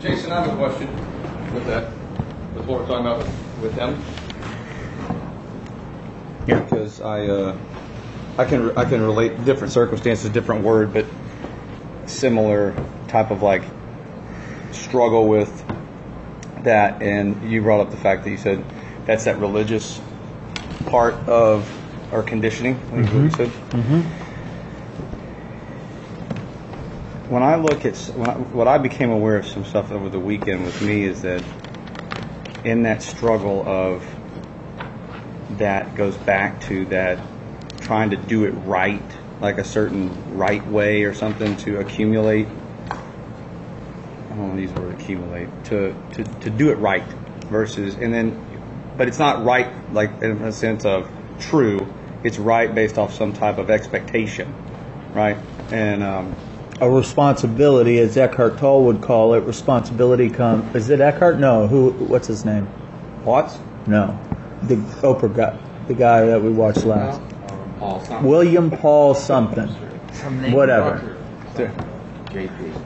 Jason, I have a question with that, with what we're talking about with them. Yeah. Because I, uh, I can I can relate different circumstances, different word, but similar type of like struggle with that. And you brought up the fact that you said that's that religious part of our conditioning. I think is what you said. When I look at when I, what I became aware of some stuff over the weekend with me is that in that struggle of that goes back to that trying to do it right, like a certain right way or something to accumulate. I don't want to use the word accumulate to, to, to do it right versus and then, but it's not right like in a sense of true. It's right based off some type of expectation, right? And um, A responsibility, as Eckhart Tolle would call it, responsibility come. Is it Eckhart? No. Who? What's his name? Watts. No. The Oprah guy, the guy that we watched last. Uh, Paul something. William Paul something. Whatever. JP.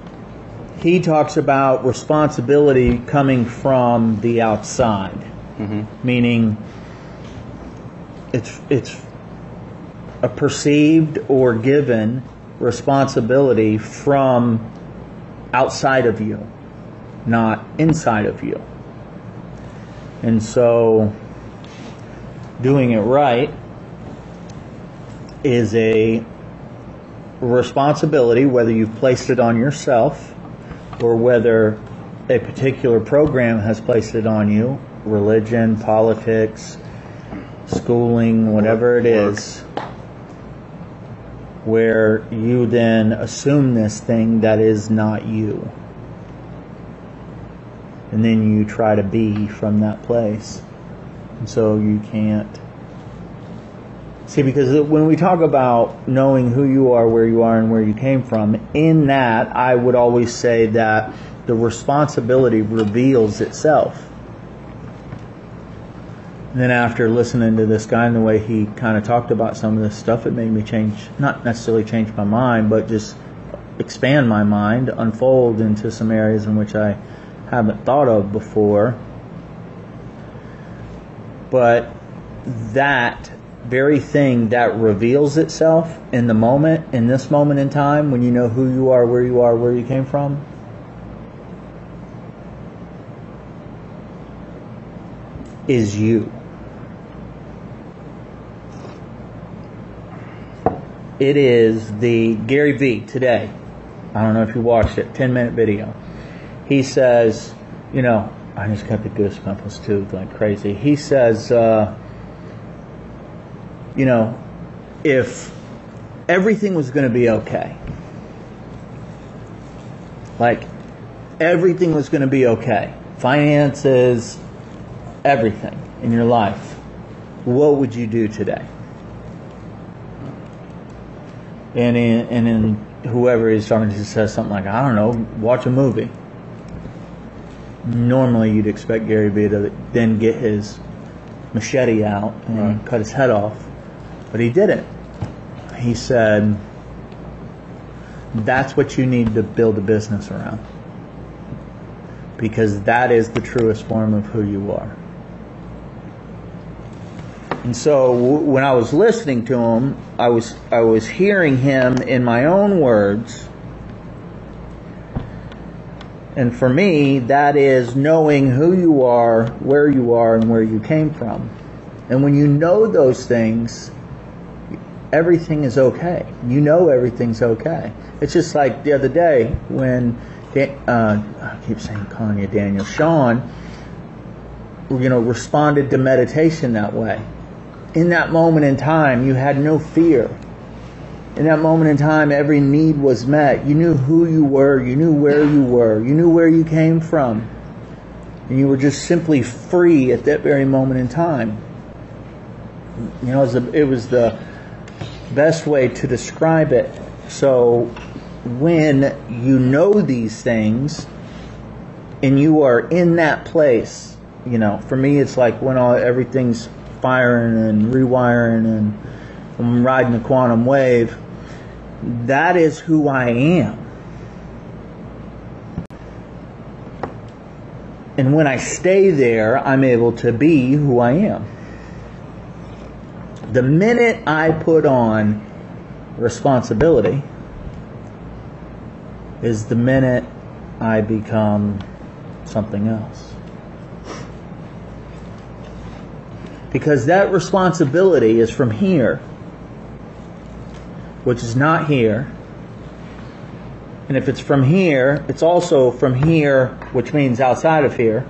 He talks about responsibility coming from the outside, mm-hmm. meaning it's it's a perceived or given responsibility from outside of you, not inside of you. And so doing it right is a responsibility, whether you've placed it on yourself or whether a particular program has placed it on you religion, politics, schooling, whatever it is where you then assume this thing that is not you. And then you try to be from that place. And so you can't. See, because when we talk about knowing who you are, where you are, and where you came from, in that, I would always say that the responsibility reveals itself. And then after listening to this guy and the way he kind of talked about some of this stuff, it made me change, not necessarily change my mind, but just expand my mind, unfold into some areas in which I haven't thought of before. But that very thing that reveals itself in the moment, in this moment in time, when you know who you are, where you are, where you came from, is you. It is the Gary Vee today. I don't know if you watched it, 10 minute video. He says, you know, I just got the goosebumps too, like crazy. He says, uh, you know, if everything was going to be okay, like everything was going to be okay, finances, everything in your life, what would you do today? And in, and in whoever is talking to says something like, I don't know, watch a movie. Normally, you'd expect Gary Vee to then get his machete out and Right. cut his head off, but he didn't. He said, That's what you need to build a business around. Because that is the truest form of who you are. And so when I was listening to him, I was I was hearing him in my own words. And for me, that is knowing who you are, where you are, and where you came from. And when you know those things, everything is okay. You know everything's okay. It's just like the other day when uh, I keep saying you Daniel Sean, you know, responded to meditation that way. In that moment in time, you had no fear. In that moment in time, every need was met. You knew who you were. You knew where you were. You knew where you came from. And you were just simply free at that very moment in time. You know, it was the, it was the best way to describe it. So, when you know these things and you are in that place, you know, for me, it's like when all everything's firing and rewiring and I'm riding the quantum wave. That is who I am. And when I stay there, I'm able to be who I am. The minute I put on responsibility is the minute I become something else. Because that responsibility is from here, which is not here. And if it's from here, it's also from here, which means outside of here.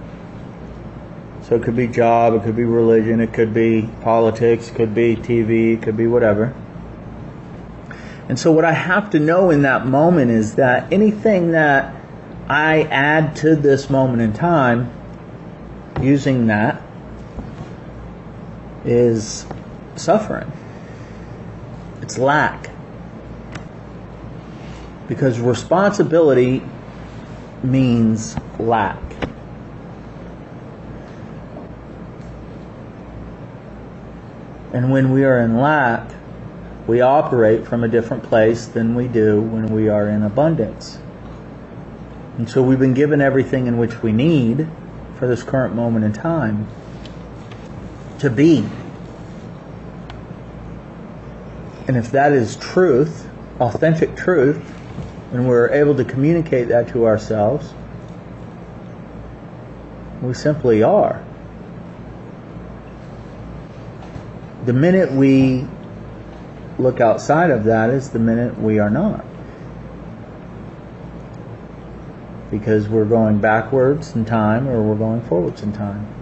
So it could be job, it could be religion, it could be politics, it could be TV, it could be whatever. And so what I have to know in that moment is that anything that I add to this moment in time using that is suffering. It's lack. Because responsibility means lack. And when we are in lack, we operate from a different place than we do when we are in abundance. And so we've been given everything in which we need for this current moment in time to be. And if that is truth, authentic truth, and we're able to communicate that to ourselves, we simply are. The minute we look outside of that is the minute we are not. Because we're going backwards in time or we're going forwards in time.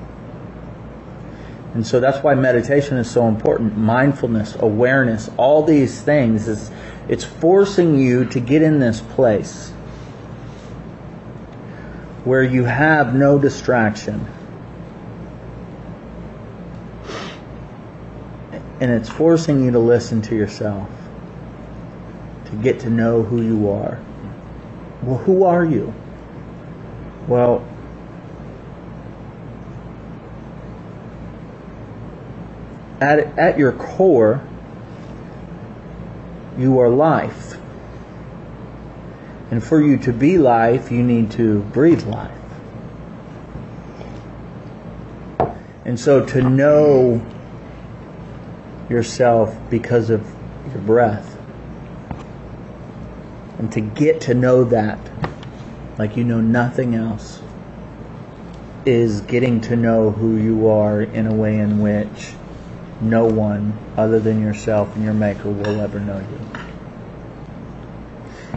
And so that's why meditation is so important. Mindfulness, awareness, all these things is it's forcing you to get in this place where you have no distraction. And it's forcing you to listen to yourself, to get to know who you are. Well, who are you? Well, at, at your core, you are life. And for you to be life, you need to breathe life. And so to know yourself because of your breath, and to get to know that like you know nothing else, is getting to know who you are in a way in which no one other than yourself and your maker will ever know you.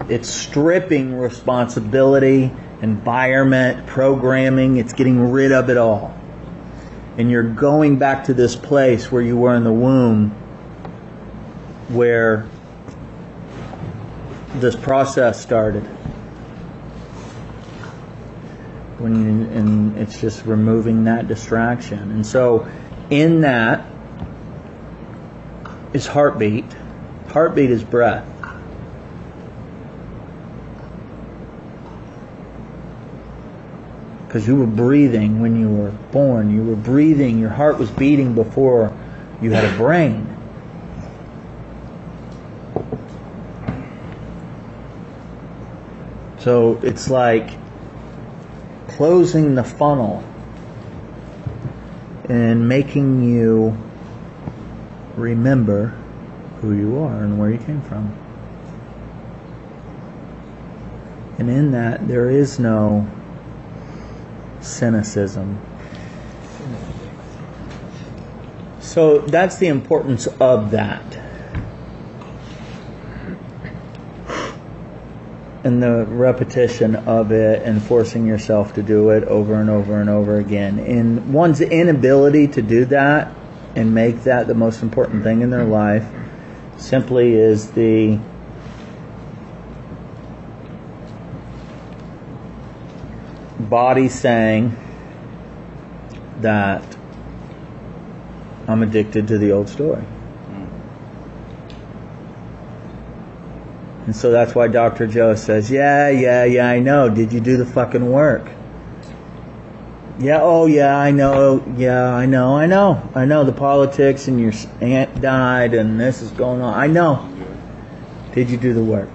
It's stripping responsibility, environment, programming, it's getting rid of it all. And you're going back to this place where you were in the womb where this process started. When you, and it's just removing that distraction. And so in that is heartbeat. Heartbeat is breath. Because you were breathing when you were born. You were breathing. Your heart was beating before you had a brain. So it's like closing the funnel and making you remember who you are and where you came from. And in that, there is no cynicism. So that's the importance of that. And the repetition of it and forcing yourself to do it over and over and over again. And one's inability to do that and make that the most important thing in their life simply is the body saying that I'm addicted to the old story. And so that's why Dr. Joe says, Yeah, yeah, yeah, I know. Did you do the fucking work? Yeah, oh yeah, I know. Oh, yeah, I know, I know. I know the politics and your aunt died and this is going on. I know. Did you do the work?